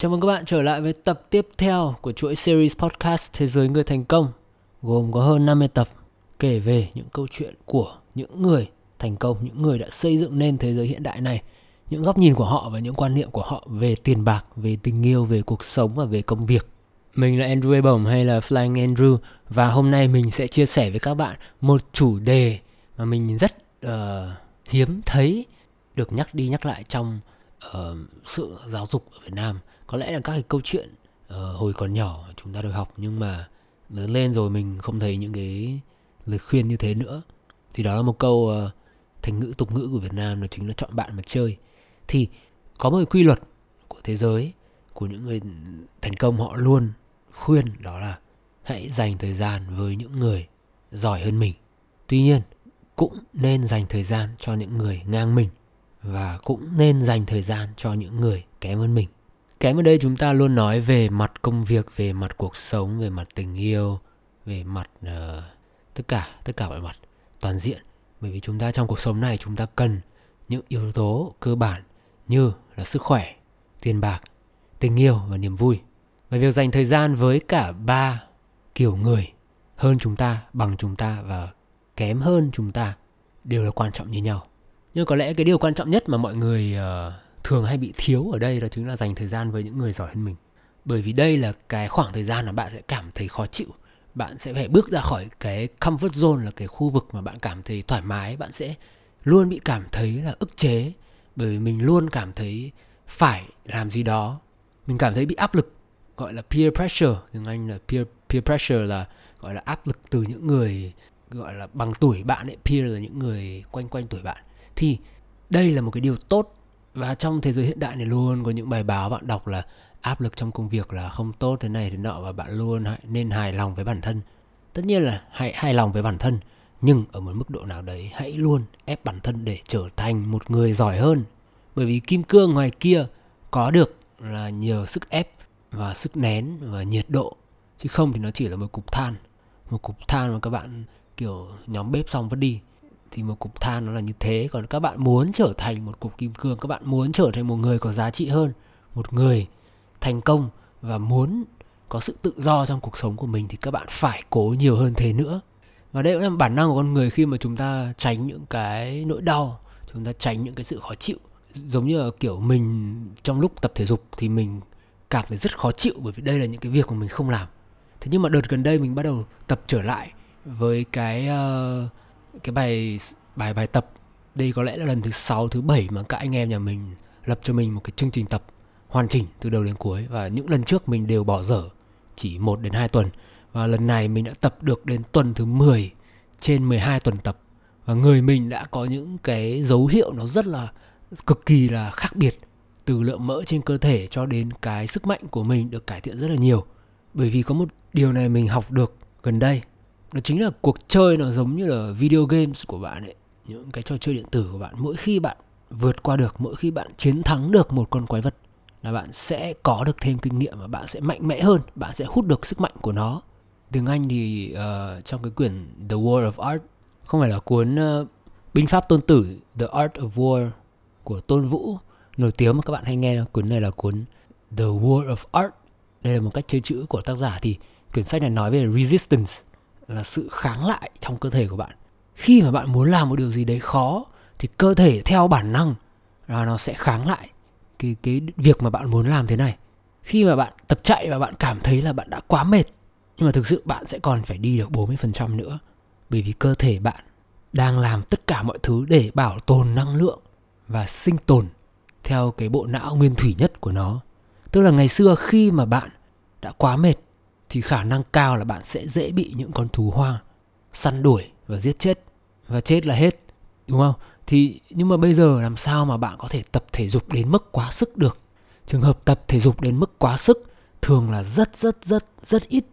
Chào mừng các bạn trở lại với tập tiếp theo của chuỗi series podcast Thế giới người thành công gồm có hơn 50 tập kể về những câu chuyện của những người thành công, những người đã xây dựng nên thế giới hiện đại này, những góc nhìn của họ và những quan niệm của họ về tiền bạc, về tình yêu, về cuộc sống và về công việc. Mình là Andrew Bổng hay là Flying Andrew và hôm nay mình sẽ chia sẻ với các bạn một chủ đề mà mình rất uh, hiếm thấy được nhắc đi nhắc lại trong uh, sự giáo dục ở Việt Nam. Có lẽ là các cái câu chuyện uh, hồi còn nhỏ chúng ta được học nhưng mà lớn lên rồi mình không thấy những cái lời khuyên như thế nữa. Thì đó là một câu uh, thành ngữ tục ngữ của Việt Nam là chính là chọn bạn mà chơi. Thì có một quy luật của thế giới của những người thành công họ luôn khuyên đó là hãy dành thời gian với những người giỏi hơn mình. Tuy nhiên, cũng nên dành thời gian cho những người ngang mình và cũng nên dành thời gian cho những người kém hơn mình. Kém ở đây chúng ta luôn nói về mặt công việc, về mặt cuộc sống, về mặt tình yêu, về mặt uh, tất cả tất cả mọi mặt toàn diện. Bởi vì chúng ta trong cuộc sống này chúng ta cần những yếu tố cơ bản như là sức khỏe, tiền bạc, tình yêu và niềm vui. Và việc dành thời gian với cả ba kiểu người hơn chúng ta, bằng chúng ta và kém hơn chúng ta đều là quan trọng như nhau. Nhưng có lẽ cái điều quan trọng nhất mà mọi người uh, thường hay bị thiếu ở đây đó chính là dành thời gian với những người giỏi hơn mình. Bởi vì đây là cái khoảng thời gian mà bạn sẽ cảm thấy khó chịu. Bạn sẽ phải bước ra khỏi cái comfort zone là cái khu vực mà bạn cảm thấy thoải mái. Bạn sẽ luôn bị cảm thấy là ức chế. Bởi vì mình luôn cảm thấy phải làm gì đó. Mình cảm thấy bị áp lực, gọi là peer pressure tiếng anh là peer peer pressure là gọi là áp lực từ những người gọi là bằng tuổi bạn ấy peer là những người quanh quanh tuổi bạn thì đây là một cái điều tốt và trong thế giới hiện đại này luôn, có những bài báo bạn đọc là áp lực trong công việc là không tốt thế này thế nọ và bạn luôn nên hài lòng với bản thân. Tất nhiên là hãy hài lòng với bản thân, nhưng ở một mức độ nào đấy hãy luôn ép bản thân để trở thành một người giỏi hơn. Bởi vì kim cương ngoài kia có được là nhờ sức ép và sức nén và nhiệt độ, chứ không thì nó chỉ là một cục than. Một cục than mà các bạn, kiểu, nhóm bếp xong vứt đi thì một cục than nó là như thế. Còn các bạn muốn trở thành một cục kim cương các bạn muốn trở thành một người có giá trị hơn một người thành công và muốn có sự tự do trong cuộc sống của mình thì các bạn phải cố nhiều hơn thế nữa. Và đây cũng là bản năng của con người khi mà chúng ta tránh những cái nỗi đau chúng ta tránh những cái sự khó chịu. Giống như là kiểu mình trong lúc tập thể dục thì mình cảm thấy rất khó chịu bởi vì đây là những cái việc mà mình không làm. Thế nhưng mà đợt gần đây mình bắt đầu tập trở lại với cái uh, cái bài bài bài tập. Đây có lẽ là lần thứ sáu, thứ bảy mà các anh em nhà mình lập cho mình một cái chương trình tập hoàn chỉnh từ đầu đến cuối. Và những lần trước mình đều bỏ dở chỉ 1 đến 2 tuần. Và lần này mình đã tập được đến tuần thứ 10 trên 12 tuần tập. Và người mình đã có những cái dấu hiệu nó rất là cực kỳ là khác biệt từ lượng mỡ trên cơ thể cho đến cái sức mạnh của mình được cải thiện rất là nhiều. Bởi vì có một điều này mình học được gần đây đó chính là cuộc chơi nó giống như là video games của bạn ấy. Những cái trò chơi điện tử của bạn. Mỗi khi bạn vượt qua được mỗi khi bạn chiến thắng được một con quái vật là bạn sẽ có được thêm kinh nghiệm và bạn sẽ mạnh mẽ hơn bạn sẽ hút được sức mạnh của nó. Tiếng anh thì uh, trong cái quyển the war of art không phải là cuốn uh, binh pháp tôn tử the art of war của tôn vũ nổi tiếng mà các bạn hay nghe cuốn này là cuốn The War of Art. Đây là một cách chơi chữ của tác giả. Thì quyển sách này nói về resistance là sự kháng lại trong cơ thể của bạn khi mà bạn muốn làm một điều gì đấy khó, thì cơ thể theo bản năng là nó sẽ kháng lại cái cái việc mà bạn muốn làm thế này khi mà bạn tập chạy và bạn cảm thấy là bạn đã quá mệt, nhưng mà thực sự bạn sẽ còn phải đi được 40% nữa, bởi vì cơ thể bạn đang làm tất cả mọi thứ để bảo tồn năng lượng và sinh tồn theo cái bộ não nguyên thủy nhất của nó. Tức là ngày xưa khi mà bạn đã quá mệt thì khả năng cao là bạn sẽ dễ bị những con thú hoang săn đuổi và giết chết và chết là hết, đúng không? Thì nhưng mà bây giờ làm sao mà bạn có thể tập thể dục đến mức quá sức được? Trường hợp tập thể dục đến mức quá sức thường là rất rất rất rất ít,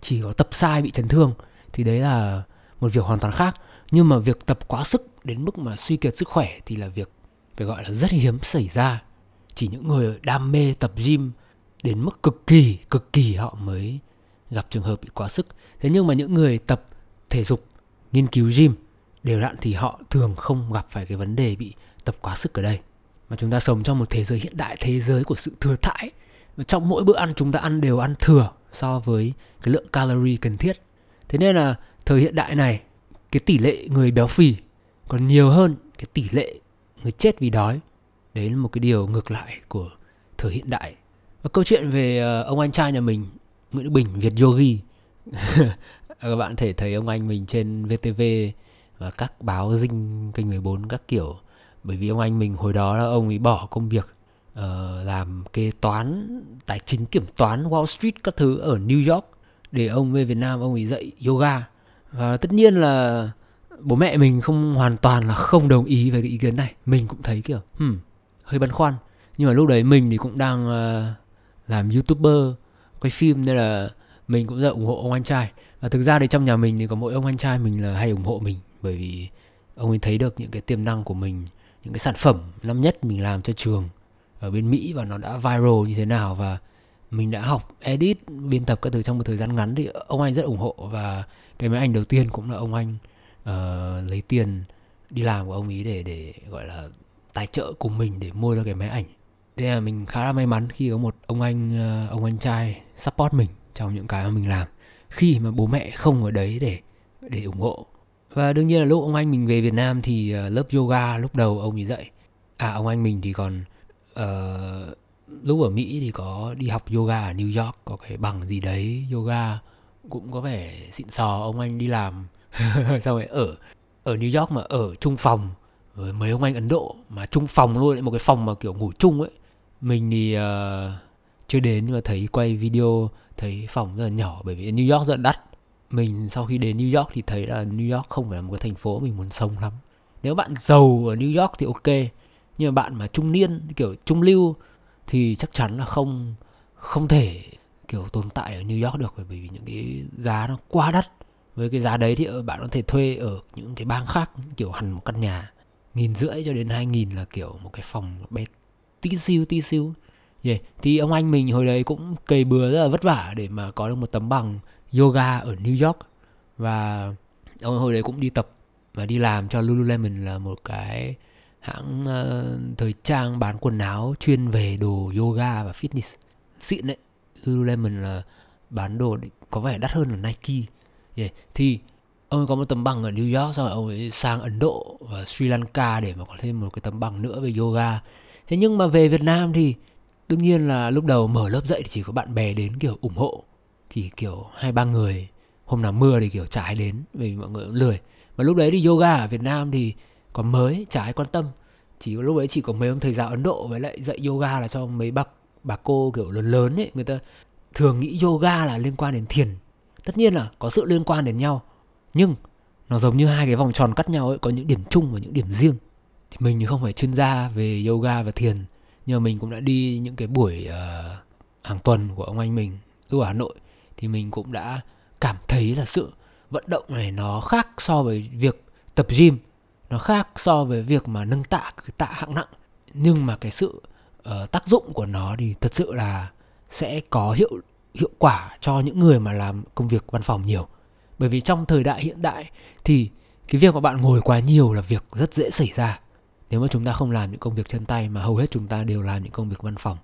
chỉ có tập sai bị chấn thương thì đấy là một việc hoàn toàn khác. Nhưng mà việc tập quá sức đến mức mà suy kiệt sức khỏe thì là việc phải gọi là rất hiếm xảy ra chỉ những người đam mê tập gym đến mức cực kỳ cực kỳ họ mới gặp trường hợp bị quá sức. Thế nhưng mà những người tập thể dục, nghiên cứu gym đều đặn thì họ thường không gặp phải cái vấn đề bị tập quá sức ở đây. Mà chúng ta sống trong một thế giới hiện đại, thế giới của sự thừa thãi. Và trong mỗi bữa ăn chúng ta ăn đều ăn thừa so với cái lượng calorie cần thiết. Thế nên là thời hiện đại này, cái tỷ lệ người béo phì còn nhiều hơn cái tỷ lệ người chết vì đói. Đấy là một cái điều ngược lại của thời hiện đại. Và câu chuyện về ờ, ông anh trai nhà mình Nguyễn Đức Bình Việt Yogi. Các bạn thể thấy ông anh mình trên VTV và các báo dinh kênh 14 các kiểu. Bởi vì ông anh mình hồi đó là ông ấy bỏ công việc uh, làm kế toán tài chính kiểm toán Wall Street các thứ ở New York để ông về Việt Nam ông ấy dạy yoga. Và tất nhiên là bố mẹ mình không hoàn toàn là không đồng ý về cái ý kiến này. Mình cũng thấy kiểu hmm, hơi băn khoăn. Nhưng mà lúc đấy mình thì cũng đang uh, làm youtuber quay phim nên là mình cũng rất ủng hộ ông anh trai. Và thực ra thì trong nhà mình thì có mỗi ông anh trai mình là hay ủng hộ mình bởi vì ông ấy thấy được những cái tiềm năng của mình những cái sản phẩm năm nhất mình làm cho trường ở bên Mỹ và nó đã viral như thế nào. Và mình đã học edit biên tập các thứ trong một thời gian ngắn thì ông anh rất ủng hộ. Và cái máy ảnh đầu tiên cũng là ông anh uh, lấy tiền đi làm của ông ấy để để gọi là tài trợ cùng mình để mua ra cái máy ảnh thế là mình khá là may mắn khi có một ông anh ờ, ông anh trai support mình trong những cái mà mình làm. Khi mà bố mẹ không ở đấy để để ủng hộ. Và đương nhiên là lúc ông anh mình về Việt Nam thì ờ, lớp yoga lúc đầu ông ấy dạy. À ông anh mình thì còn uh, lúc ở Mỹ thì có đi học yoga ở New York có cái bằng gì đấy yoga cũng có vẻ xịn sò ông anh đi làm. Xong rồi ở ở New York mà ở chung phòng với mấy ông anh Ấn Độ mà chung phòng luôn một cái phòng mà kiểu ngủ chung ấy mình thì uh, chưa đến nhưng mà thấy quay video thấy phòng rất là nhỏ bởi vì New York rất là đắt. Mình sau khi đến New York thì thấy là New York không phải là một cái thành phố mình muốn sống lắm. Nếu bạn giàu ở New York thì ok nhưng mà bạn mà trung niên kiểu trung lưu thì chắc chắn là không không thể kiểu tồn tại ở New York được bởi vì những cái giá nó quá đắt. Với cái giá đấy thì ờ, bạn có thể thuê ở những cái bang khác kiểu hẳn một căn nhà nghìn rưỡi cho đến hai nghìn là kiểu một cái phòng bé tí xíu tí xíu yeah. thì ông anh mình hồi đấy cũng cày bừa rất là vất vả để mà có được một tấm bằng yoga ở New York và ông hồi đấy cũng đi tập và đi làm cho Lululemon là một cái hãng uh, thời trang bán quần áo chuyên về đồ yoga và fitness xịn đấy Lululemon là bán đồ có vẻ đắt hơn là Nike yeah. thì ông ấy có một tấm bằng ở New York xong rồi ông ấy sang Ấn Độ và Sri Lanka để mà có thêm một cái tấm bằng nữa về yoga thế nhưng mà về Việt Nam thì đương nhiên là lúc đầu mở lớp dạy thì chỉ có bạn bè đến kiểu ủng hộ. Thì kiểu hai ba người, hôm nào mưa thì kiểu chả ai đến vì mọi người cũng lười. Mà lúc đấy thì yoga ở Việt Nam thì còn mới chả ai quan tâm. Chỉ có lúc đấy chỉ có mấy ông thầy giáo Ấn Độ với lại dạy yoga là cho mấy bác, bà cô kiểu lớn lớn ấy, người ta thường nghĩ yoga là liên quan đến thiền. Tất nhiên là có sự liên quan đến nhau, nhưng nó giống như hai cái vòng tròn cắt nhau ấy, có những điểm chung và những điểm riêng thì mình thì không phải chuyên gia về yoga và thiền nhưng mà mình cũng đã đi những cái buổi uh, hàng tuần của ông anh mình. Lúc ở Hà Nội thì mình cũng đã cảm thấy là sự vận động này nó khác so với việc tập gym nó khác so với việc mà nâng tạ tạ hạng nặng. Nhưng mà cái sự uh, tác dụng của nó thì thật sự là sẽ có hiệu hiệu quả cho những người mà làm công việc văn phòng nhiều. Bởi vì trong thời đại hiện đại thì cái việc mà bạn ngồi quá nhiều là việc rất dễ xảy ra nếu mà chúng ta không làm những công việc chân tay mà hầu hết chúng ta đều làm những công việc văn phòng.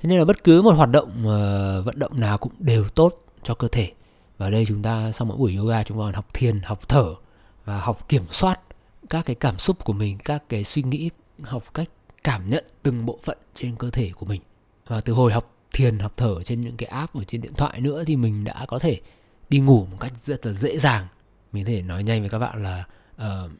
Thế nên là bất cứ một hoạt động uh, vận động nào cũng đều tốt cho cơ thể. Và đây chúng ta sau mỗi buổi yoga chúng ta còn học thiền học thở và học kiểm soát các cái cảm xúc của mình các cái suy nghĩ học cách cảm nhận từng bộ phận trên cơ thể của mình. Và từ hồi học thiền học thở trên những cái app ở trên điện thoại nữa thì mình đã có thể đi ngủ một cách rất là dễ dàng. Mình có thể nói nhanh với các bạn là uh,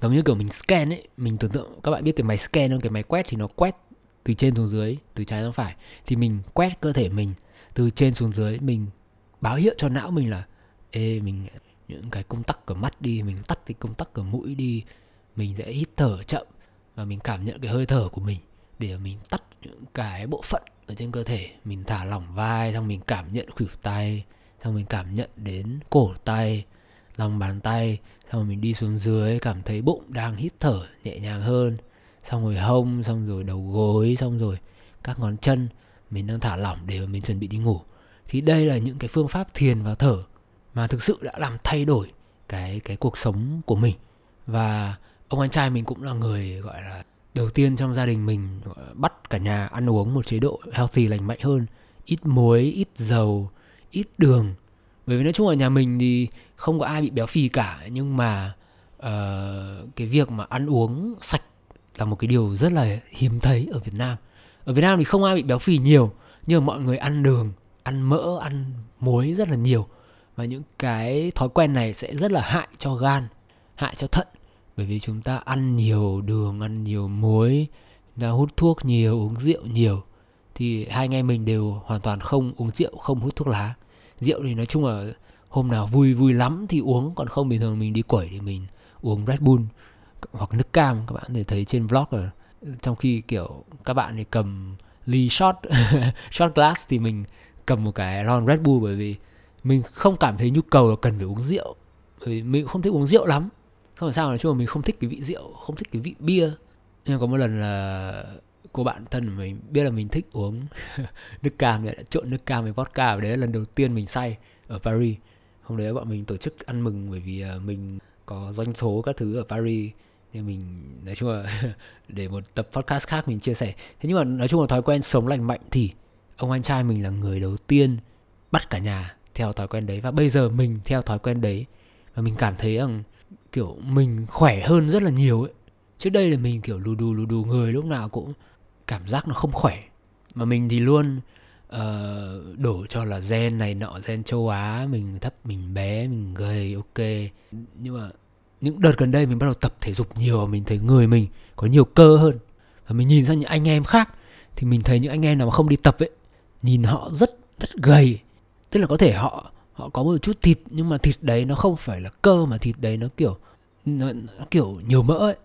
giống như kiểu mình scan ấy, mình tưởng tượng các bạn biết cái máy scan không? Cái máy quét thì nó quét từ trên xuống dưới, từ trái sang phải. Thì mình quét cơ thể mình từ trên xuống dưới, mình báo hiệu cho não mình là, ê, mình những cái công tắc của mắt đi, mình tắt cái công tắc của mũi đi, mình sẽ hít thở chậm. Và mình cảm nhận cái hơi thở của mình để mình tắt những cái bộ phận ở trên cơ thể. Mình thả lỏng vai, xong mình cảm nhận khuỷu tay, xong mình cảm nhận đến cổ tay lòng bàn tay, xong rồi mình đi xuống dưới, cảm thấy bụng đang hít thở nhẹ nhàng hơn. Xong rồi hông, xong rồi đầu gối, xong rồi các ngón chân, mình đang thả lỏng để mà mình chuẩn bị đi ngủ. Thì đây là những cái phương pháp thiền và thở mà thực sự đã làm thay đổi cái cái cuộc sống của mình. Và ông anh trai mình cũng là người gọi là đầu tiên trong gia đình mình bắt cả nhà ăn uống một chế độ healthy lành mạnh hơn. Ít muối, ít dầu, ít đường bởi vì nói chung là nhà mình thì không có ai bị béo phì cả nhưng mà uh, cái việc mà ăn uống sạch là một cái điều rất là hiếm thấy ở Việt Nam. Ở Việt Nam thì không ai bị béo phì nhiều nhưng mà mọi người ăn đường ăn mỡ ăn muối rất là nhiều. Và những cái thói quen này sẽ rất là hại cho gan hại cho thận. Bởi vì chúng ta ăn nhiều đường ăn nhiều muối chúng ta hút thuốc nhiều uống rượu nhiều thì hai anh em mình đều hoàn toàn không uống rượu không hút thuốc lá rượu thì nói chung là hôm nào vui vui lắm thì uống, còn không bình thường mình đi quẩy thì mình uống Red Bull hoặc nước cam, các bạn thể thấy trên vlog rồi. Trong khi kiểu các bạn thì cầm ly shot shot glass thì mình cầm một cái lon Red Bull bởi vì mình không cảm thấy nhu cầu là cần phải uống rượu. Bởi vì mình không thích uống rượu lắm. Không phải sao, nói chung là mình không thích cái vị rượu, không thích cái vị bia. Nhưng có một lần là cô bạn thân của mình biết là mình thích uống nước cam lại đã trộn nước cam với vodka, và đấy là lần đầu tiên mình say ở Paris. Hôm đấy bọn mình tổ chức ăn mừng bởi vì à, mình có doanh số các thứ ở Paris. Nên mình, nói chung là để một tập podcast khác mình chia sẻ. Thế nhưng mà nói chung là thói quen sống lành mạnh thì ông anh trai mình là người đầu tiên bắt cả nhà theo thói quen đấy. Và bây giờ mình theo thói quen đấy. Và mình cảm thấy rằng, kiểu, mình khỏe hơn rất là nhiều ấy. Trước đây là mình kiểu lù đù lù đù, người lúc nào cũng cảm giác nó không khỏe. Mà mình thì luôn uh, đổ cho là gen này nọ gen châu Á mình thấp mình bé mình gầy ok. Nhưng mà những đợt gần đây mình bắt đầu tập thể dục nhiều mình thấy người mình có nhiều cơ hơn. Và mình nhìn sang những anh em khác thì mình thấy những anh em nào mà không đi tập ấy nhìn họ rất rất gầy. Tức là có thể họ họ có một chút thịt nhưng mà thịt đấy nó không phải là cơ mà thịt đấy nó kiểu nó, nó kiểu nhiều mỡ ấy.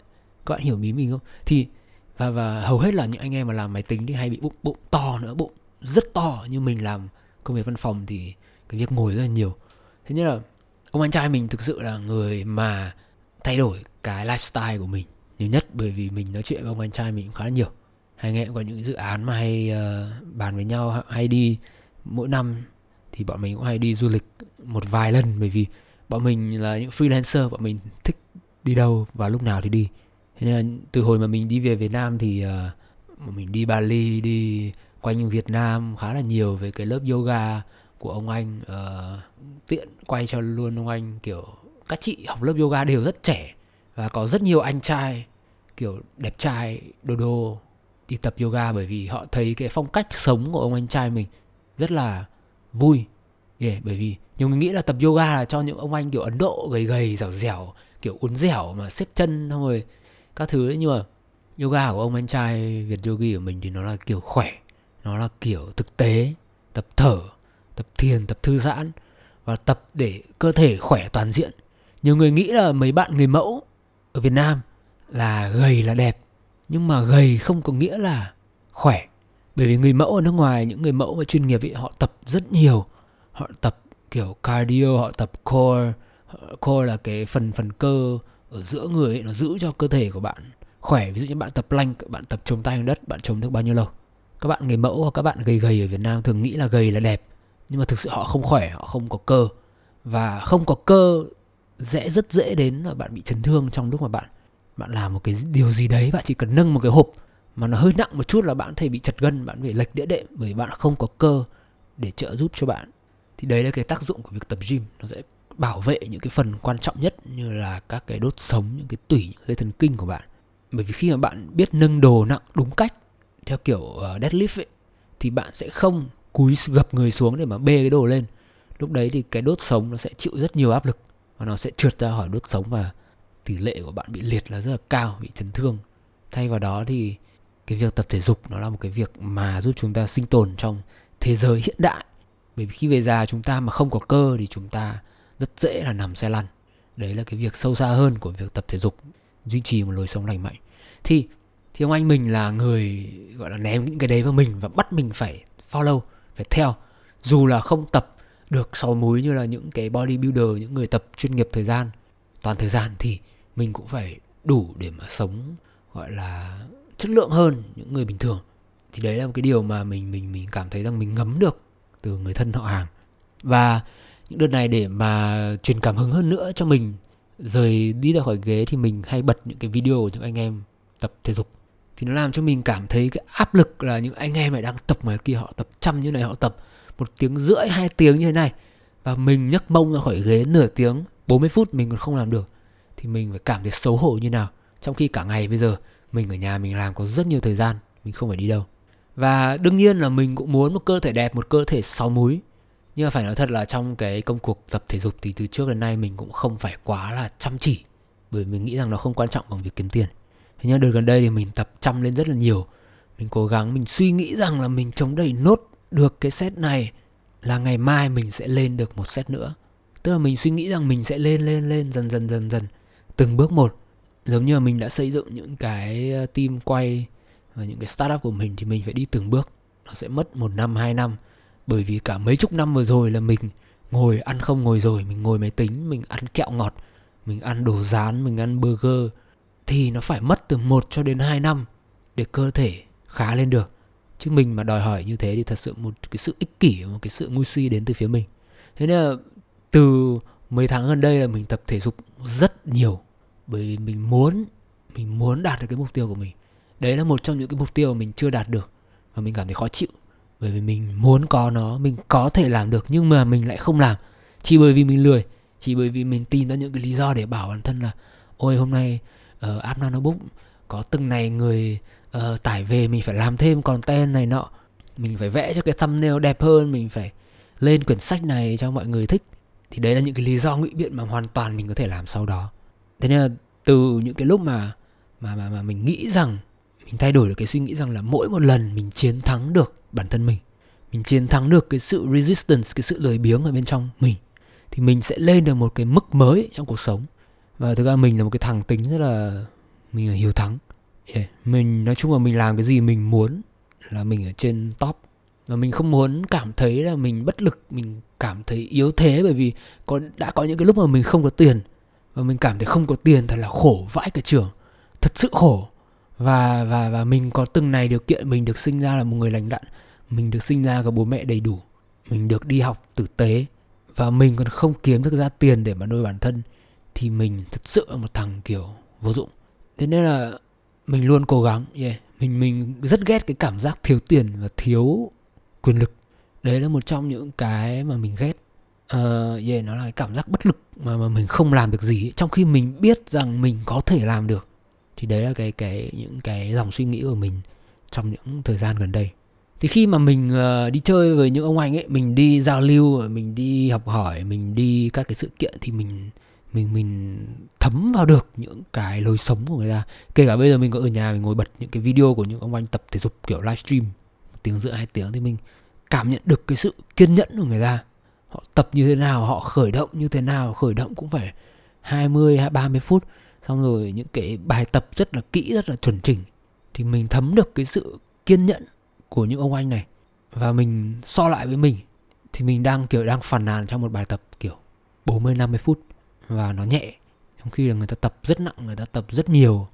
Các bạn hiểu ý mình không? Thì và và hầu hết là những anh em mà làm máy tính thì hay bị bụng bụng to nữa bụng rất to. Như mình làm công việc văn phòng thì cái việc ngồi rất là nhiều. Thế nên là ông anh trai mình thực sự là người mà thay đổi cái lifestyle của mình nhiều nhất. Bởi vì mình nói chuyện với ông anh trai mình cũng khá là nhiều. Hai anh em có những dự án mà hay uh, bàn với nhau hay đi mỗi năm. Thì bọn mình cũng hay đi du lịch một vài lần. Bởi vì bọn mình là những freelancer bọn mình thích đi đâu và lúc nào thì đi thế nên là từ hồi mà mình đi về Việt Nam thì uh, mình đi Bali đi quanh Việt Nam khá là nhiều về cái lớp yoga của ông anh uh, tiện quay cho luôn ông anh kiểu các chị học lớp yoga đều rất trẻ và có rất nhiều anh trai kiểu đẹp trai đô đô đi tập yoga bởi vì họ thấy cái phong cách sống của ông anh trai mình rất là vui. Yeah, bởi vì nhiều người nghĩ là tập yoga là cho những ông anh kiểu Ấn Độ gầy gầy dẻo dẻo kiểu uốn dẻo mà xếp chân xong rồi các thứ ấy. Nhưng mà yoga của ông anh trai Việt Yogi của mình thì nó là kiểu khỏe, nó là kiểu thực tế, tập thở, tập thiền, tập thư giãn và tập để cơ thể khỏe toàn diện. Nhiều người nghĩ là mấy bạn người mẫu ở Việt Nam là gầy là đẹp, nhưng mà gầy không có nghĩa là khỏe. Bởi vì người mẫu ở nước ngoài, những người mẫu và chuyên nghiệp ấy, họ tập rất nhiều. Họ tập kiểu cardio, họ tập core core là cái phần phần cơ ở giữa người ấy, nó giữ cho cơ thể của bạn khỏe. Ví dụ như bạn tập plank bạn tập chống tay xuống đất bạn chống được bao nhiêu lâu. Các bạn người mẫu hoặc các bạn gầy gầy ở Việt Nam thường nghĩ là gầy là đẹp nhưng mà thực sự họ không khỏe họ không có cơ. Và không có cơ dễ rất dễ đến là bạn bị chấn thương trong lúc mà bạn bạn làm một cái điều gì đấy. Bạn chỉ cần nâng một cái hộp mà nó hơi nặng một chút là bạn có thể bị chật gân bạn phải lệch đĩa đệm bởi bạn không có cơ để trợ giúp cho bạn. Thì đấy là cái tác dụng của việc tập gym nó sẽ bảo vệ những cái phần quan trọng nhất như là các cái đốt sống những cái tủy những dây thần kinh của bạn. Bởi vì khi mà bạn biết nâng đồ nặng đúng cách theo kiểu uh, deadlift ấy thì bạn sẽ không cúi gập người xuống để mà bê cái đồ lên. Lúc đấy thì cái đốt sống nó sẽ chịu rất nhiều áp lực và nó sẽ trượt ra khỏi đốt sống và tỷ lệ của bạn bị liệt là rất là cao bị chấn thương. Thay vào đó thì cái việc tập thể dục nó là một cái việc mà giúp chúng ta sinh tồn trong thế giới hiện đại. Bởi vì khi về già chúng ta mà không có cơ thì chúng ta rất dễ là nằm xe lăn. Đấy là cái việc sâu xa hơn của việc tập thể dục, duy trì một lối sống lành mạnh. Thì thì ông anh mình là người, gọi là, ném những cái đấy vào mình và bắt mình phải follow, phải theo. Dù là không tập được sáu múi như là những cái bodybuilder, những người tập chuyên nghiệp thời gian, toàn thời gian thì mình cũng phải đủ để mà sống, gọi là, chất lượng hơn những người bình thường. Thì đấy là một cái điều mà mình mình mình cảm thấy rằng mình ngấm được từ người thân họ hàng. Và những đợt này để mà truyền cảm hứng hơn nữa cho mình, rời đi ra khỏi ghế thì mình hay bật những cái video của những anh em tập thể dục. Thì nó làm cho mình cảm thấy cái áp lực là những anh em này đang tập ngoài kia, họ tập trăm như này, họ tập một tiếng rưỡi, hai tiếng như thế này. Và mình nhấc mông ra khỏi ghế nửa tiếng 40 phút mình còn không làm được. Thì mình phải cảm thấy xấu hổ như nào. Trong khi cả ngày bây giờ, mình ở nhà mình làm có rất nhiều thời gian, mình không phải đi đâu. Và đương nhiên là mình cũng muốn một cơ thể đẹp, một cơ thể sáu múi nhưng mà phải nói thật là trong cái công cuộc tập thể dục thì từ trước đến nay mình cũng không phải quá là chăm chỉ. Bởi mình nghĩ rằng nó không quan trọng bằng việc kiếm tiền. Thế nhưng đợt gần đây thì mình tập chăm lên rất là nhiều. Mình cố gắng, mình suy nghĩ rằng là mình chống đẩy nốt được cái set này là ngày mai mình sẽ lên được một set nữa. Tức là mình suy nghĩ rằng mình sẽ lên lên lên, dần dần dần dần, từng bước một. Giống như là mình đã xây dựng những cái ờ, team quay và những cái startup của mình thì mình phải đi từng bước. Nó sẽ mất một năm, hai năm bởi vì cả mấy chục năm vừa rồi là mình ngồi ăn không ngồi rồi, mình ngồi máy tính, mình ăn kẹo ngọt, mình ăn đồ rán, mình ăn burger, thì nó phải mất từ 1 cho đến 2 năm để cơ thể khá lên được. Chứ mình mà đòi hỏi như thế thì thật sự một cái sự ích kỷ, một cái sự ngu si đến từ phía mình. Thế nên là từ mấy tháng gần đây là mình tập thể dục rất nhiều, bởi vì mình muốn mình muốn đạt được cái mục tiêu của mình. Đấy là một trong những cái mục tiêu mà mình chưa đạt được và mình cảm thấy khó chịu bởi vì mình muốn có nó mình có thể làm được nhưng mà mình lại không làm. Chỉ bởi vì mình lười chỉ bởi vì mình tìm ra những cái lý do để bảo bản thân là ôi hôm nay uh, app nanobook có từng này người uh, tải về mình phải làm thêm content này nọ. Mình phải vẽ cho cái thumbnail đẹp hơn mình phải lên quyển sách này cho mọi người thích. Thì đấy là những cái lý do ngụy biện mà hoàn toàn mình có thể làm sau đó. Thế nên là từ những cái lúc mà mà mà mà mình nghĩ rằng mình thay đổi được cái suy nghĩ rằng là mỗi một lần mình chiến thắng được bản thân mình mình chiến thắng được cái sự resistance, cái sự lười biếng ở bên trong mình, thì mình sẽ lên được một cái mức mới trong cuộc sống. Và thực ra mình là một cái thằng tính rất là, mình là hiếu thắng. Yeah. mình, nói chung là mình làm cái gì mình muốn là mình ở trên top. Và mình không muốn cảm thấy là mình bất lực, mình cảm thấy yếu thế bởi vì có, đã có những cái lúc mà mình không có tiền. Và mình cảm thấy không có tiền thật là khổ vãi cả trường. Thật sự khổ và và và mình có từng này điều kiện mình được sinh ra là một người lành lặn mình được sinh ra có bố mẹ đầy đủ. Mình được đi học tử tế. Và mình còn không kiếm được ra tiền để mà nuôi bản thân. Thì mình thật sự là một thằng kiểu vô dụng. Thế nên là mình luôn cố gắng yeah. mình mình rất ghét cái cảm giác thiếu tiền và thiếu quyền lực. Đấy là một trong những cái mà mình ghét. Uh, yeah, nó là cái cảm giác bất lực mà mà mình không làm được gì trong khi mình biết rằng mình có thể làm được thì đấy là cái cái những cái dòng suy nghĩ của mình trong những thời gian gần đây. Thì khi mà mình uh, đi chơi với những ông anh ấy mình đi giao lưu mình đi học hỏi mình đi các cái sự kiện thì mình mình mình thấm vào được những cái lối sống của người ta. Kể cả bây giờ mình có ở nhà mình ngồi bật những cái video của những ông anh tập thể dục kiểu livestream một tiếng giữa hai tiếng thì mình cảm nhận được cái sự kiên nhẫn của người ta. Họ tập như thế nào họ khởi động như thế nào khởi động cũng phải 20 hay 30 phút xong rồi những cái bài tập rất là kỹ, rất là chuẩn chỉnh thì mình thấm được cái sự kiên nhẫn của những ông anh này. Và mình so lại với mình, thì mình đang, kiểu, đang phàn nàn trong một bài tập, kiểu 40 50 phút. Và nó nhẹ, trong khi là người ta tập rất nặng, người ta tập rất nhiều.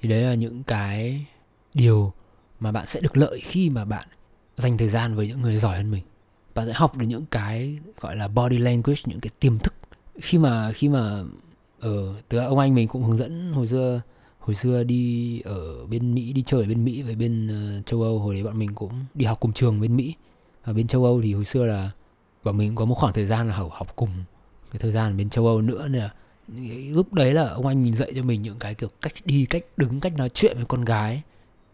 Thì đấy là những cái điều mà bạn sẽ được lợi khi mà bạn dành thời gian với những người giỏi hơn mình. Bạn sẽ học được những cái, gọi là, body language, những cái tiềm thức. Khi mà khi mà Ờ, ở từ ông anh mình cũng hướng dẫn hồi xưa hồi xưa đi ở bên Mỹ đi chơi ở bên Mỹ với bên uh, châu Âu. Hồi đấy bọn mình cũng đi học cùng trường bên Mỹ. Và bên châu Âu thì hồi xưa là bọn mình cũng có một khoảng thời gian là học học cùng cái thời gian bên châu Âu nữa. Nè lúc đấy là ông anh mình dạy cho mình những cái kiểu cách đi cách đứng cách nói chuyện với con gái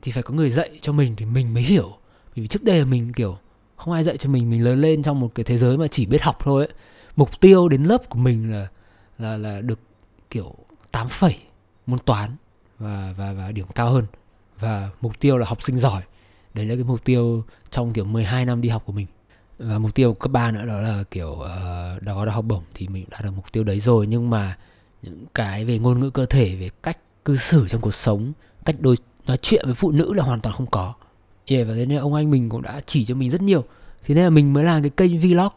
thì phải có người dạy cho mình thì mình mới hiểu. Vì trước đây là mình kiểu không ai dạy cho mình mình lớn lên trong một cái thế giới mà chỉ biết học thôi ấy. mục tiêu đến lớp của mình là là là được kiểu 8 phẩy môn toán và và và điểm cao hơn. Và mục tiêu là học sinh giỏi. Đấy là cái mục tiêu trong kiểu 12 năm đi học của mình. Và mục tiêu cấp 3 nữa đó là kiểu uh, đó có học bổng thì mình đã được mục tiêu đấy rồi. Nhưng mà những cái về ngôn ngữ cơ thể về cách cư xử trong cuộc sống cách đối nói chuyện với phụ nữ là hoàn toàn không có. Yeah, và thế nên ông anh mình cũng đã chỉ cho mình rất nhiều. Thế nên là mình mới làm cái kênh vlog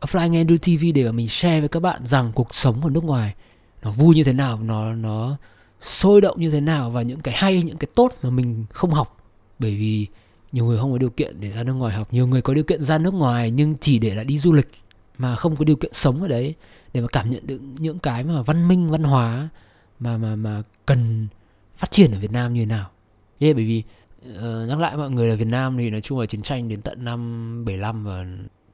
Flying Andrew TV để mà mình share với các bạn rằng cuộc sống ở nước ngoài nó vui như thế nào nó nó sôi động như thế nào và những cái hay những cái tốt mà mình không học. Bởi vì nhiều người không có điều kiện để ra nước ngoài học. Nhiều người có điều kiện ra nước ngoài nhưng chỉ để là đi du lịch mà không có điều kiện sống ở đấy để mà cảm nhận được những cái mà văn minh văn hóa mà mà mà cần phát triển ở Việt Nam như thế nào. Yeah, bởi vì uh, nhắc lại mọi người là Việt Nam thì nói chung là chiến tranh đến tận năm 75 và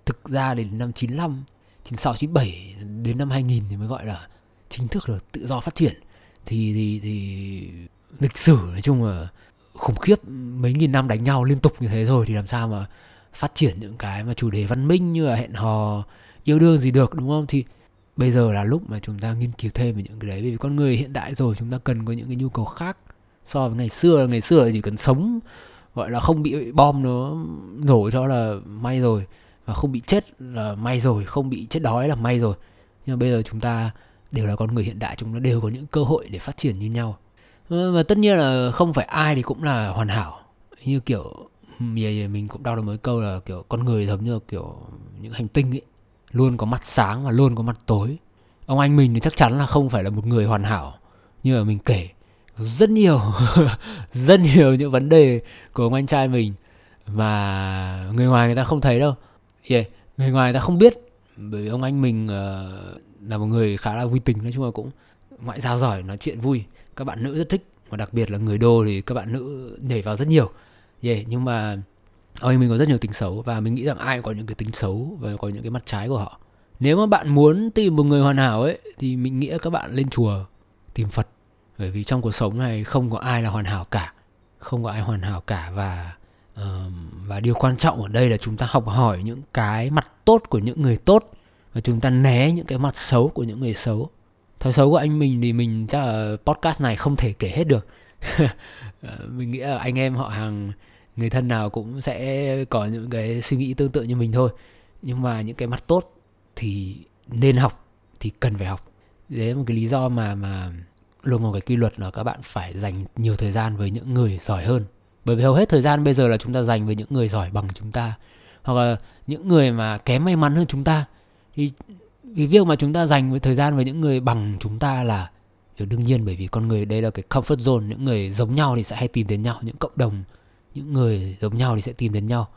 thực ra đến năm 95 96 97 đến năm 2000 thì mới gọi là chính thức được tự do phát triển, thì thì thì lịch sử nói chung là khủng khiếp, mấy nghìn năm đánh nhau liên tục như thế rồi thì làm sao mà phát triển những cái mà chủ đề văn minh như là hẹn hò, yêu đương gì được, đúng không? Thì bây giờ là lúc mà chúng ta nghiên cứu thêm về những cái đấy vì con người hiện đại rồi, chúng ta cần có những cái nhu cầu khác so với ngày xưa. Ngày xưa chỉ cần sống, gọi là không bị bom nó nổ cho là may rồi, và không bị chết là may rồi, không bị chết đói là may rồi. Nhưng mà bây giờ chúng ta đều là con người hiện đại chúng nó đều có những cơ hội để phát triển như nhau. Ờ, và tất nhiên là không phải ai thì cũng là hoàn hảo. Như kiểu mình cũng đau được mấy câu là kiểu con người giống như kiểu những hành tinh ấy luôn có mặt sáng và luôn có mặt tối. Ông anh mình thì chắc chắn là không phải là một người hoàn hảo như là mình kể. Rất nhiều rất nhiều những vấn đề của ông anh trai mình mà người ngoài người ta không thấy đâu. Yeah. người ngoài người ta không biết bởi vì ông anh mình uh, là một người khá là vui tính nói chung là cũng ngoại giao giỏi nói chuyện vui. Các bạn nữ rất thích và đặc biệt là người đô thì các bạn nữ nhảy vào rất nhiều. Yeah. nhưng mà ông anh mình có rất nhiều tính xấu và mình nghĩ rằng ai cũng có những cái tính xấu và có những cái mặt trái của họ. Nếu mà bạn muốn tìm một người hoàn hảo ấy thì mình nghĩ các bạn lên chùa tìm phật. Bởi vì trong cuộc sống này không có ai là hoàn hảo cả. Không có ai hoàn hảo cả và uh, và điều quan trọng ở đây là chúng ta học hỏi những cái mặt tốt của những người tốt và chúng ta né những cái mặt xấu của những người xấu. Thói xấu của anh mình thì mình chắc là podcast này không thể kể hết được. Ờ, mình nghĩ là anh em họ hàng, người thân nào cũng sẽ có những cái suy nghĩ tương tự như mình thôi. Nhưng mà những cái mặt tốt thì nên học, thì cần phải học. Đấy là một cái lý do mà mà luôn một cái quy luật là các bạn phải dành nhiều thời gian với những người giỏi hơn. Bởi vì hầu hết thời gian bây giờ là chúng ta dành với những người giỏi bằng chúng ta. Hoặc là những người mà kém may mắn hơn chúng ta thì cái việc mà chúng ta dành với thời gian với những người bằng chúng ta là điều đương nhiên, bởi vì con người đây là cái comfort zone, những người giống nhau thì sẽ hay tìm đến nhau, những cộng đồng, những người giống nhau thì sẽ tìm đến nhau.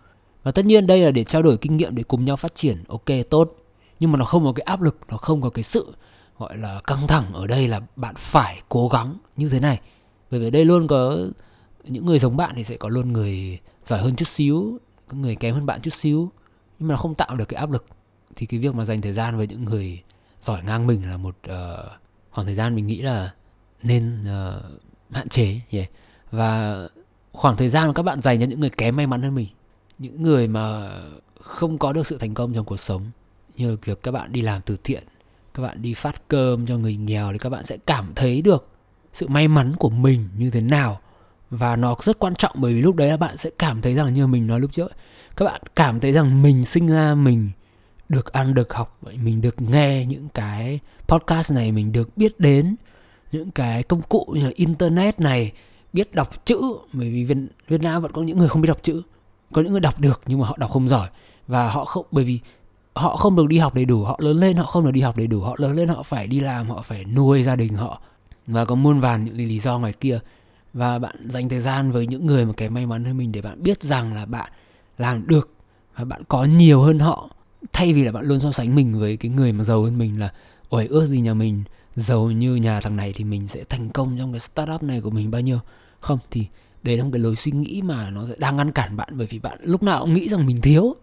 Và tất nhiên đây là để trao đổi kinh nghiệm, để cùng nhau phát triển, ok, tốt. Nhưng mà nó không có cái áp lực, nó không có cái sự, gọi là, căng thẳng ở đây là bạn phải cố gắng như thế này. Bởi vì đây luôn có những người giống bạn thì sẽ có luôn người giỏi hơn chút xíu, có người kém hơn bạn chút xíu. Nhưng mà nó không tạo được cái áp lực thì cái việc mà dành thời gian với những người giỏi ngang mình là một uh, khoảng thời gian mình nghĩ là nên uh, hạn chế yeah. và khoảng thời gian mà các bạn dành cho những người kém may mắn hơn mình những người mà không có được sự thành công trong cuộc sống như việc các bạn đi làm từ thiện các bạn đi phát cơm cho người nghèo thì các bạn sẽ cảm thấy được sự may mắn của mình như thế nào và nó rất quan trọng bởi vì lúc đấy là bạn sẽ cảm thấy rằng như mình nói lúc trước các bạn cảm thấy rằng mình sinh ra mình được ăn được học. Vậy mình được nghe những cái podcast này mình được biết đến những cái công cụ như là internet này biết đọc chữ. Bởi vì Việt, Việt Nam vẫn có những người không biết đọc chữ có những người đọc được nhưng mà họ đọc không giỏi. Và họ không bởi vì họ không được đi học đầy đủ họ lớn lên họ không được đi học đầy đủ họ lớn lên họ phải đi làm họ phải nuôi gia đình họ và có muôn vàn những lý do ngoài kia. Và bạn dành thời gian với những người mà cái may mắn hơn mình để bạn biết rằng là bạn làm được và bạn có nhiều hơn họ thay vì là bạn luôn so sánh mình với cái người mà giàu hơn mình là, ôi, ước gì nhà mình giàu như nhà thằng này thì mình sẽ thành công trong cái startup này của mình bao nhiêu? Không, thì đấy là một cái lối suy nghĩ mà nó sẽ đang ngăn cản bạn, bởi vì bạn lúc nào cũng nghĩ rằng mình thiếu.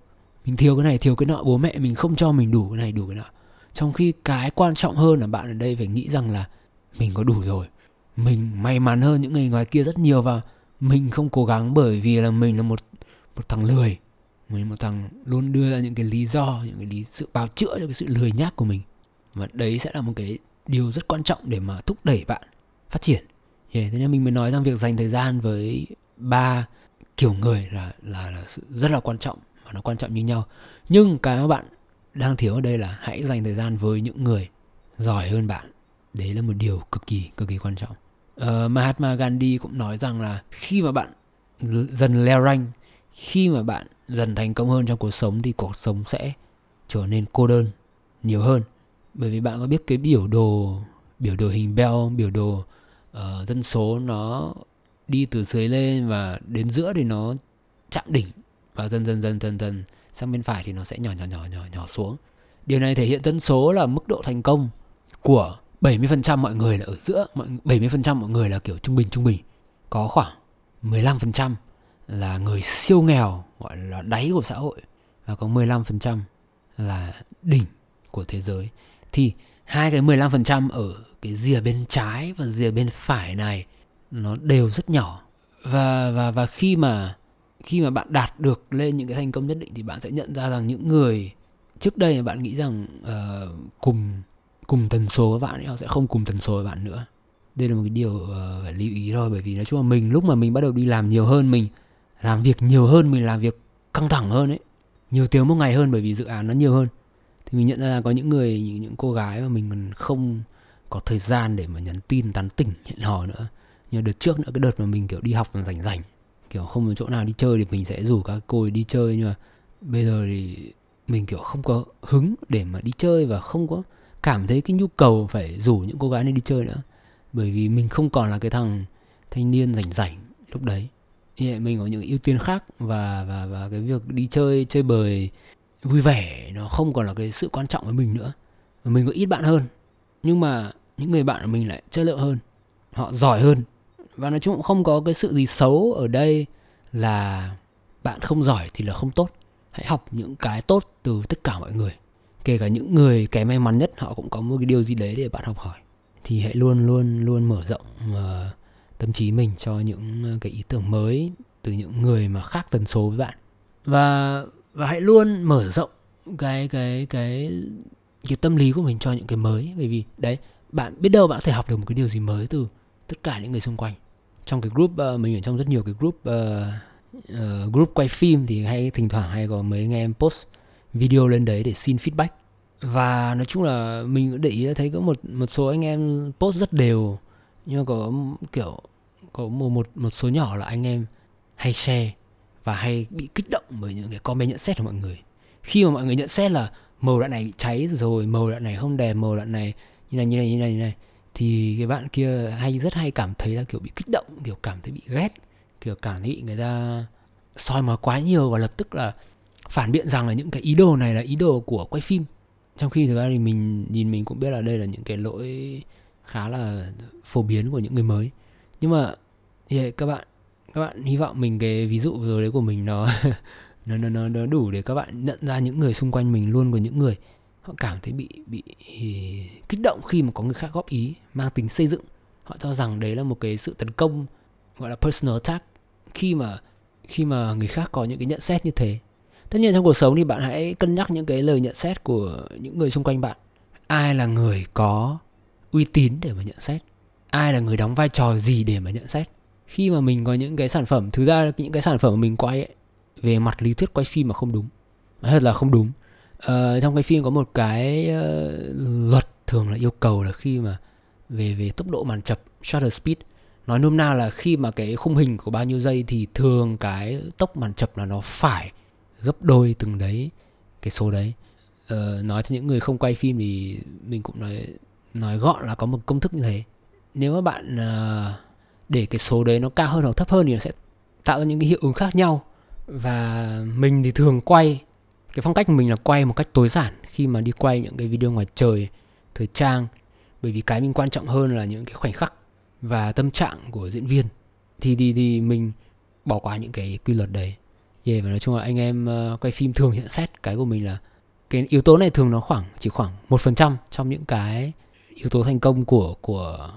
Mình thiếu cái này, thiếu cái nọ, bố mẹ mình không cho mình đủ cái này, đủ cái nọ. Trong khi cái quan trọng hơn là bạn ở đây phải nghĩ rằng là mình có đủ rồi. Mình may mắn hơn những người ngoài kia rất nhiều và mình không cố gắng bởi vì là mình là một một thằng lười mình một thằng luôn đưa ra những cái lý do những cái lý sự bào chữa cho cái sự lười nhác của mình. Và đấy sẽ là một cái điều rất quan trọng để mà thúc đẩy bạn phát triển. Yeah, thế nên mình mới nói rằng việc dành thời gian với ba kiểu người là là, là rất là quan trọng và nó quan trọng như nhau. Nhưng cái mà bạn đang thiếu ở đây là hãy dành thời gian với những người giỏi hơn bạn. Đấy là một điều cực kỳ cực kỳ quan trọng. Uh, Mahatma Gandhi cũng nói rằng là khi mà bạn dần leo rank khi mà bạn dần thành công hơn trong cuộc sống thì cuộc sống sẽ trở nên cô đơn nhiều hơn. Bởi vì bạn có biết cái biểu đồ biểu đồ hình bell biểu đồ uh, dân số nó đi từ dưới lên và đến giữa thì nó chạm đỉnh và dần dần dần dần dần sang bên phải thì nó sẽ nhỏ nhỏ nhỏ nhỏ nhỏ xuống. Điều này thể hiện dân số là mức độ thành công của 70% mọi người là ở giữa mọi 70% mọi người là kiểu trung bình trung bình. Có khoảng 15% là người siêu nghèo gọi là đáy của xã hội và có 15% là đỉnh của thế giới. Thì hai cái 15% ở cái rìa bên trái và rìa bên phải này nó đều rất nhỏ. Và và và khi mà khi mà bạn đạt được lên những cái thành công nhất định thì bạn sẽ nhận ra rằng những người trước đây bạn nghĩ rằng uh, cùng cùng tần số với bạn ấy, họ sẽ không cùng tần số với bạn nữa. Đây là một cái điều uh, phải lưu ý thôi bởi vì nói chung là mình lúc mà mình bắt đầu đi làm nhiều hơn mình làm việc nhiều hơn mình làm việc căng thẳng hơn ấy. Nhiều tiếng một ngày hơn bởi vì dự án nó nhiều hơn. Thì mình nhận ra là có những người những, những cô gái mà mình còn không có thời gian để mà nhắn tin tán tỉnh hẹn hò nữa. Nhưng đợt trước nữa cái đợt mà mình kiểu đi học mà rảnh rảnh kiểu không có chỗ nào đi chơi thì mình sẽ rủ các cô ấy đi chơi. Nhưng mà bây giờ thì mình kiểu không có hứng để mà đi chơi và không có cảm thấy cái nhu cầu phải rủ những cô gái này đi chơi nữa. Bởi vì mình không còn là cái thằng thanh niên rảnh rảnh lúc đấy yeah, mình có những ưu tiên khác và và và cái việc đi chơi chơi bời vui vẻ nó không còn là cái sự quan trọng với mình nữa. Và mình có ít bạn hơn nhưng mà những người bạn của mình lại chất lượng hơn họ giỏi hơn. Và nói chung cũng không có cái sự gì xấu ở đây là bạn không giỏi thì là không tốt. Hãy học những cái tốt từ tất cả mọi người. Kể cả những người kém may mắn nhất họ cũng có một cái điều gì đấy để bạn học hỏi. Thì hãy luôn luôn luôn mở rộng uh, tâm trí mình cho những ờ, cái ý tưởng mới từ những người mà khác tần số với bạn. Và và hãy luôn mở rộng cái cái cái cái tâm lý của mình cho những cái mới. Bởi vì đấy bạn biết đâu bạn có thể học được một cái điều gì mới từ tất cả những người xung quanh. Trong cái group uh, mình ở trong rất nhiều cái group uh, uh, group quay phim thì hay thỉnh thoảng hay có mấy anh em post video lên đấy để xin feedback. Và nói chung là mình để ý thấy có một một số anh em post rất đều. Nhưng mà có kiểu có một một một số nhỏ là anh em hay share và hay bị kích động bởi những cái comment nhận xét của mọi người. Khi mà mọi người nhận xét là màu đoạn này bị cháy rồi, màu đoạn này không đẹp, màu đoạn này như này như này như này như này, thì cái bạn kia hay, rất hay cảm thấy là kiểu bị kích động, kiểu cảm thấy bị ghét, kiểu cảm thấy bị người ta soi mói quá nhiều và lập tức là phản biện rằng là những cái ý đồ này là ý đồ của quay phim. Trong khi thực ra thì mình nhìn mình cũng biết là đây là những cái lỗi khá là phổ biến của những người mới nhưng mà yeah, các bạn các bạn hy vọng mình cái ví dụ vừa rồi đấy của mình nó nó nó nó đủ để các bạn nhận ra những người xung quanh mình luôn có những người họ cảm thấy bị bị ừ, kích động khi mà có người khác góp ý mang tính xây dựng. Họ cho rằng đấy là một cái sự tấn công gọi là personal attack khi mà khi mà người khác có những cái nhận xét như thế. Tất nhiên trong cuộc sống thì bạn hãy cân nhắc những cái lời nhận xét của những người xung quanh bạn. Ai là người có uy tín để mà nhận xét? Ai là người đóng vai trò gì để mà nhận xét? Khi mà mình có những cái sản phẩm thực ra những cái sản phẩm mà mình quay ấy, về mặt lý thuyết quay phim mà không đúng. Thật là không đúng. Ờ, trong cái phim có một cái uh, luật thường là yêu cầu là khi mà về về tốc độ màn chập shutter speed. Nói nôm na là khi mà cái khung hình của bao nhiêu giây thì thường cái tốc màn chập là nó phải gấp đôi từng đấy cái số đấy. Ờ, nói cho những người không quay phim thì mình cũng nói nói gọn là có một công thức như thế nếu mà bạn ờ, để cái số đấy nó cao hơn hoặc thấp hơn thì nó sẽ tạo ra những cái hiệu ứng khác nhau. Và mình thì thường quay cái phong cách của mình là quay một cách tối giản khi mà đi quay những cái video ngoài trời thời trang. Bởi vì cái mình quan trọng hơn là những cái khoảnh khắc và tâm trạng của diễn viên. Thì thì thì mình bỏ qua những cái quy luật đấy. Yeah, và nói chung là anh em ờ, quay phim thường nhận xét cái của mình là cái yếu tố này thường nó khoảng chỉ khoảng một phần trăm trong những cái yếu tố thành công của của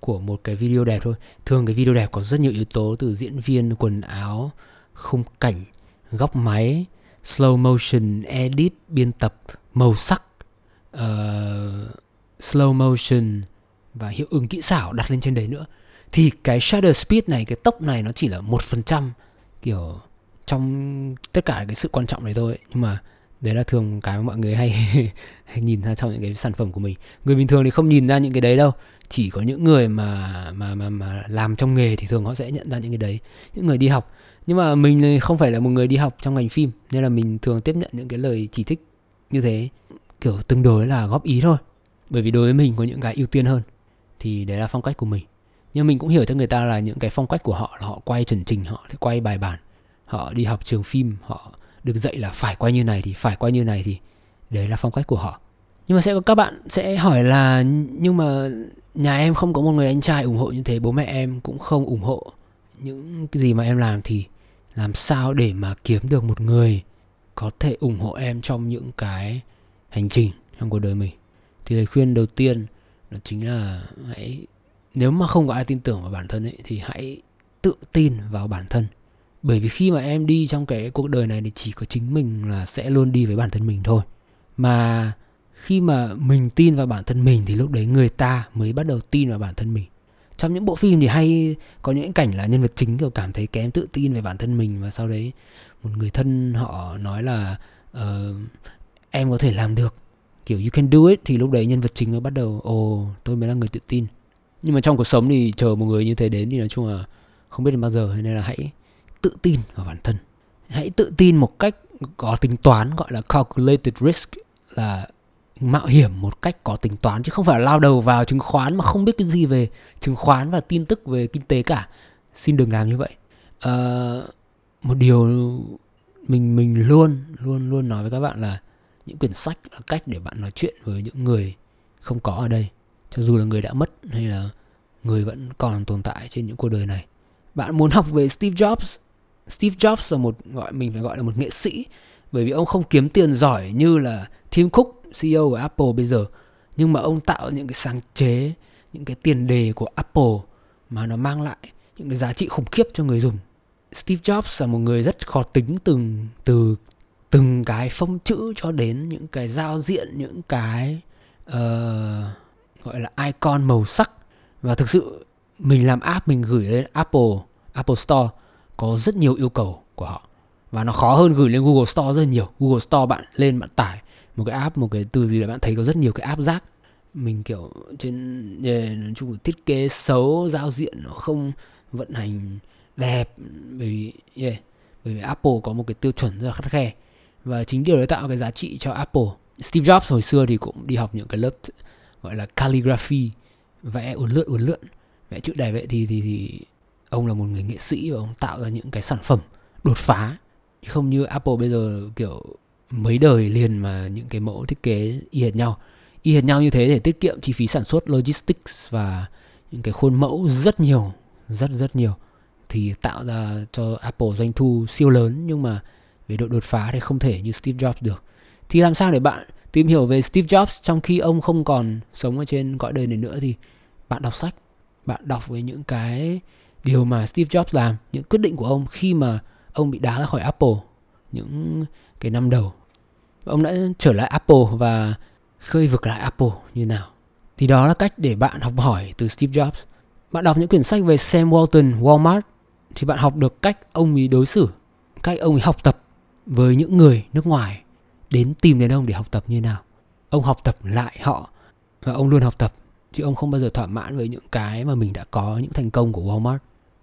của một cái video đẹp thôi. Thường cái video đẹp có rất nhiều yếu tố từ diễn viên quần áo khung cảnh góc máy slow motion edit biên tập màu sắc uh, slow motion và hiệu ứng kỹ xảo đặt lên trên đấy nữa. Thì cái shutter speed này cái tốc này nó chỉ là một phần trăm kiểu trong tất cả cái sự quan trọng này thôi. Nhưng mà đấy là thường cái mà mọi người hay hay nhìn ra trong những cái sản phẩm của mình. Người bình thường thì không nhìn ra những cái đấy đâu chỉ có những người mà mà mà mà làm trong nghề thì thường họ sẽ nhận ra những cái đấy, những người đi học. Nhưng mà mình không phải là một người đi học trong ngành phim, nên là mình thường tiếp nhận những cái lời chỉ trích như thế, kiểu tương đối là góp ý thôi. Bởi vì đối với mình có những cái ưu tiên hơn, thì đấy là phong cách của mình. Nhưng mình cũng hiểu cho người ta là những cái phong cách của họ là họ quay chuẩn trình họ sẽ quay bài bản, họ đi học trường phim, họ được dạy là phải quay như này thì, phải quay như này thì, đấy là phong cách của họ. Nhưng mà sẽ có các bạn sẽ hỏi là, nhưng mà nhà em không có một người anh trai ủng hộ như thế, bố mẹ em cũng không ủng hộ. Những cái gì mà em làm thì làm sao để mà kiếm được một người có thể ủng hộ em trong những cái hành trình trong cuộc đời mình? Thì lời khuyên đầu tiên đó chính là hãy, nếu mà không có ai tin tưởng vào bản thân ấy, thì hãy tự tin vào bản thân. Bởi vì khi mà em đi trong cái cuộc đời này thì chỉ có chính mình là sẽ luôn đi với bản thân mình thôi. Mà khi mà mình tin vào bản thân mình thì lúc đấy người ta mới bắt đầu tin vào bản thân mình. Trong những bộ phim thì hay có những cảnh là nhân vật chính kiểu cảm thấy kém tự tin về bản thân mình và sau đấy một người thân họ nói là uh, em có thể làm được. Kiểu you can do it. Thì lúc đấy nhân vật chính mới bắt đầu ồ oh, tôi mới là người tự tin. Nhưng mà trong cuộc sống thì chờ một người như thế đến thì nói chung là không biết đến bao giờ nên là hãy tự tin vào bản thân. Hãy tự tin một cách có tính toán gọi là calculated risk là mạo hiểm một cách có tính toán chứ không phải lao đầu vào chứng khoán mà không biết cái gì về chứng khoán và tin tức về kinh tế cả. Xin đừng làm như vậy. À, một điều mình mình luôn luôn luôn nói với các bạn là những quyển sách là cách để bạn nói chuyện với những người không có ở đây. Cho dù là người đã mất hay là người vẫn còn tồn tại trên những cuộc đời này. Bạn muốn học về Steve Jobs? Steve Jobs là một gọi mình phải gọi là một nghệ sĩ. Bởi vì ông không kiếm tiền giỏi như là Tim Cook. CEO của Apple bây giờ. Nhưng mà ông tạo những cái sáng chế những cái tiền đề của Apple mà nó mang lại những cái giá trị khủng khiếp cho người dùng. Steve Jobs là một người rất khó tính từng từ từng cái phông chữ cho đến những cái giao diện những cái uh, gọi là icon màu sắc. Và thực sự mình làm app mình gửi lên Apple Apple Store có rất nhiều yêu cầu của họ. Và nó khó hơn gửi lên Google Store rất nhiều. Google Store bạn lên bạn tải một cái app một cái từ gì là bạn thấy có rất nhiều cái app rác. Mình kiểu trên nói chung là thiết kế xấu giao diện nó không vận hành đẹp bởi vì yeah, bởi vì Apple có một cái tiêu chuẩn rất là khắt khe. Và chính điều đấy tạo cái giá trị cho Apple. Steve Jobs hồi xưa thì cũng đi học những cái lớp gọi là calligraphy vẽ uốn lượn uốn lượn vẽ chữ đẹp vậy thì thì thì ông là một người nghệ sĩ và ông tạo ra những cái sản phẩm đột phá. Không như Apple bây giờ kiểu mấy đời liền mà những cái mẫu thiết kế y hệt nhau. Y hệt nhau như thế để tiết kiệm chi phí sản xuất, logistics và những cái khuôn mẫu rất nhiều, rất rất nhiều. Thì tạo ra cho Apple doanh thu siêu lớn nhưng mà về độ đột phá thì không thể như Steve Jobs được. Thì làm sao để bạn tìm hiểu về Steve Jobs trong khi ông không còn sống ở trên cõi đời này nữa thì bạn đọc sách, bạn đọc về những cái điều mà Steve Jobs làm, những quyết định của ông khi mà ông bị đá ra khỏi Apple, những cái năm đầu ông đã trở lại Apple và khơi vực lại Apple như nào? Thì đó là cách để bạn học hỏi từ Steve Jobs. Bạn đọc những quyển sách về Sam Walton, Walmart, thì bạn học được cách ông ấy đối xử, cách ông ấy học tập với những người nước ngoài, đến tìm đến ông để học tập như nào. Ông học tập lại họ và ông luôn học tập, chứ ông không bao giờ thỏa mãn với những cái mà mình đã có, những thành công của Walmart.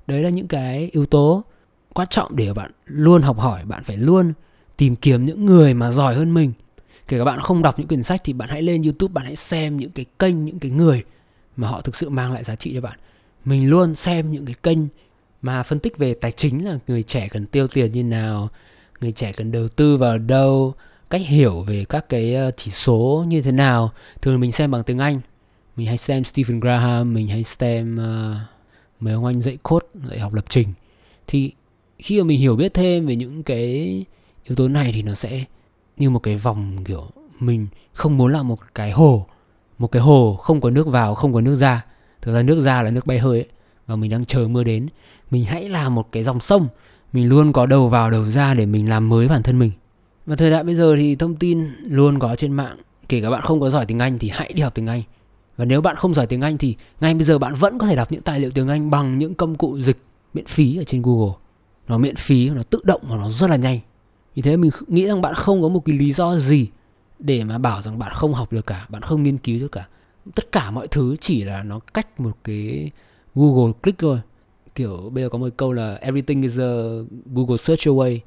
Đấy là những cái yếu tố quan trọng để bạn luôn học hỏi, bạn phải luôn tìm kiếm những người mà giỏi hơn mình. Kể cả bạn không đọc những quyển sách thì bạn hãy lên youtube bạn hãy xem những cái kênh những cái người mà họ thực sự mang lại giá trị cho bạn. Mình luôn xem những cái kênh mà phân tích về tài chính là người trẻ cần tiêu tiền như nào người trẻ cần đầu tư vào đâu cách hiểu về các cái ờ, chỉ số như thế nào. Thường mình xem bằng tiếng anh. Mình hay xem Stephen Graham mình hay xem uh, mấy ông anh dạy code dạy học lập trình. Thì khi mà mình hiểu biết thêm về những cái yếu tố này thì nó sẽ như một cái vòng kiểu mình không muốn là một cái hồ, một cái hồ không có nước vào, không có nước ra. Thực ra nước ra là nước bay hơi ấy, và mình đang chờ mưa đến. Mình hãy làm một cái dòng sông, mình luôn có đầu vào, đầu ra để mình làm mới bản thân mình. Và thời đại bây giờ thì thông tin luôn có trên mạng, kể cả bạn không có giỏi tiếng anh thì hãy đi học tiếng anh. Và nếu bạn không giỏi tiếng anh thì ngay bây giờ bạn vẫn có thể đọc những tài liệu tiếng anh bằng những công cụ dịch miễn phí ở trên google. Nó miễn phí, nó tự động và nó rất là nhanh vì thế mình nghĩ rằng bạn không có một cái lý do gì để mà bảo rằng bạn không học được cả bạn không nghiên cứu được cả. Tất cả mọi thứ chỉ là nó cách một cái google click thôi. Kiểu bây giờ có một câu là everything is a google search away.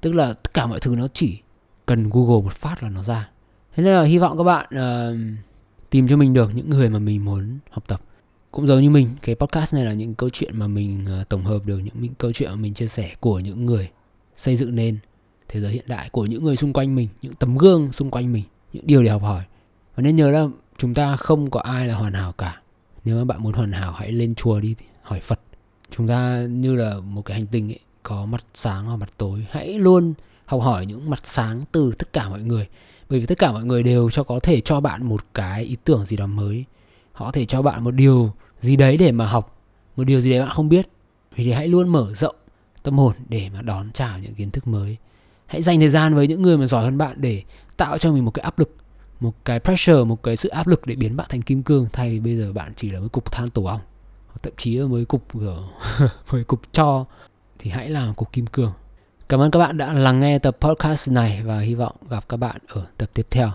Tức là tất cả mọi thứ nó chỉ cần google một phát là nó ra. Thế nên là hy vọng các bạn uh, tìm cho mình được những người mà mình muốn học tập. Cũng giống như mình cái podcast này là những câu chuyện mà mình uh, tổng hợp được những, những câu chuyện mà mình chia sẻ của những người xây dựng nên thế giới hiện đại của những người xung quanh mình, những tấm gương xung quanh mình, những điều để học hỏi. Và nên nhớ là chúng ta không có ai là hoàn hảo cả. Nếu mà bạn muốn hoàn hảo, hãy lên chùa đi, hỏi phật. Chúng ta như là một cái hành tinh ấy, có mặt sáng và mặt tối. Hãy luôn học hỏi những mặt sáng từ tất cả mọi người. Bởi vì tất cả mọi người đều cho có thể cho bạn một cái ý tưởng gì đó mới. Họ có thể cho bạn một điều gì đấy để mà học, một điều gì đấy bạn không biết. Vì thế hãy luôn mở rộng tâm hồn để mà đón chào những kiến thức mới hãy dành thời gian với những người mà giỏi hơn bạn để tạo cho mình một cái áp lực, một cái pressure, một cái sự áp lực để biến bạn thành kim cương, thay vì bây giờ bạn chỉ là một cục than tổ ong thậm chí là mới cục với cục cho thì hãy làm cục kim cương. Cảm ơn các bạn đã lắng nghe tập podcast này và hy vọng gặp các bạn ở tập tiếp theo.